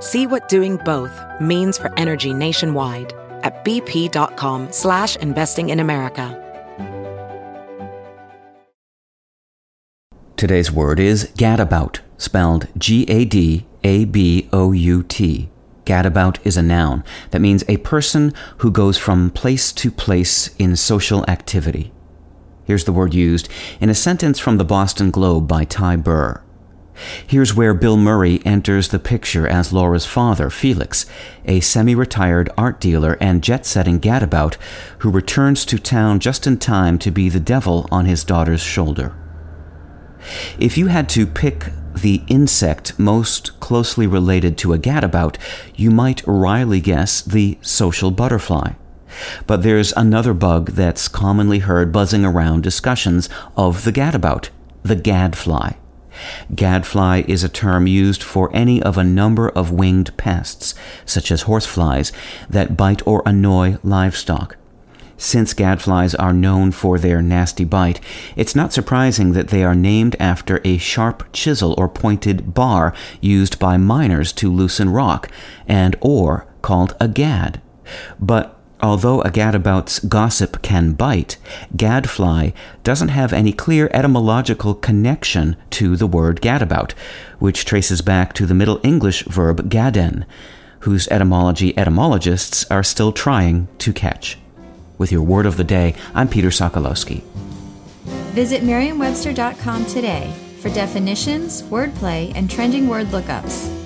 See what doing both means for energy nationwide at bp.com slash investing in America. Today's word is gadabout, spelled G-A-D-A-B-O-U-T. Gadabout is a noun that means a person who goes from place to place in social activity. Here's the word used in a sentence from the Boston Globe by Ty Burr. Here's where Bill Murray enters the picture as Laura's father, Felix, a semi retired art dealer and jet setting gadabout who returns to town just in time to be the devil on his daughter's shoulder. If you had to pick the insect most closely related to a gadabout, you might wryly guess the social butterfly. But there's another bug that's commonly heard buzzing around discussions of the gadabout, the gadfly. Gadfly is a term used for any of a number of winged pests, such as horseflies, that bite or annoy livestock. Since gadflies are known for their nasty bite, it's not surprising that they are named after a sharp chisel or pointed bar used by miners to loosen rock, and ore called a gad. But Although a gadabout's gossip can bite, gadfly doesn't have any clear etymological connection to the word gadabout, which traces back to the Middle English verb gadden, whose etymology etymologists are still trying to catch. With your word of the day, I'm Peter Sokolowski. Visit merriam-webster.com today for definitions, wordplay, and trending word lookups.